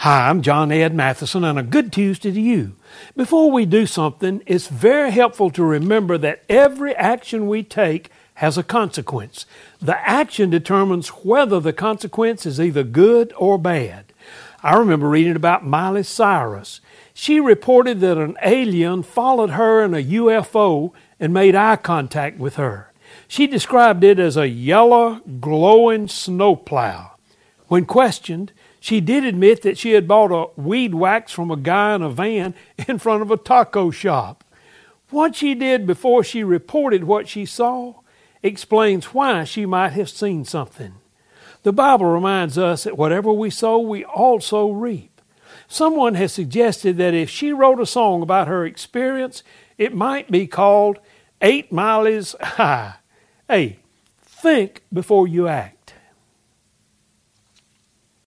Hi, I'm John Ed Matheson, and a good Tuesday to you. Before we do something, it's very helpful to remember that every action we take has a consequence. The action determines whether the consequence is either good or bad. I remember reading about Miley Cyrus. She reported that an alien followed her in a UFO and made eye contact with her. She described it as a yellow, glowing snowplow. When questioned, she did admit that she had bought a weed wax from a guy in a van in front of a taco shop. What she did before she reported what she saw explains why she might have seen something. The Bible reminds us that whatever we sow, we also reap. Someone has suggested that if she wrote a song about her experience, it might be called Eight Miles High. Hey, think before you act.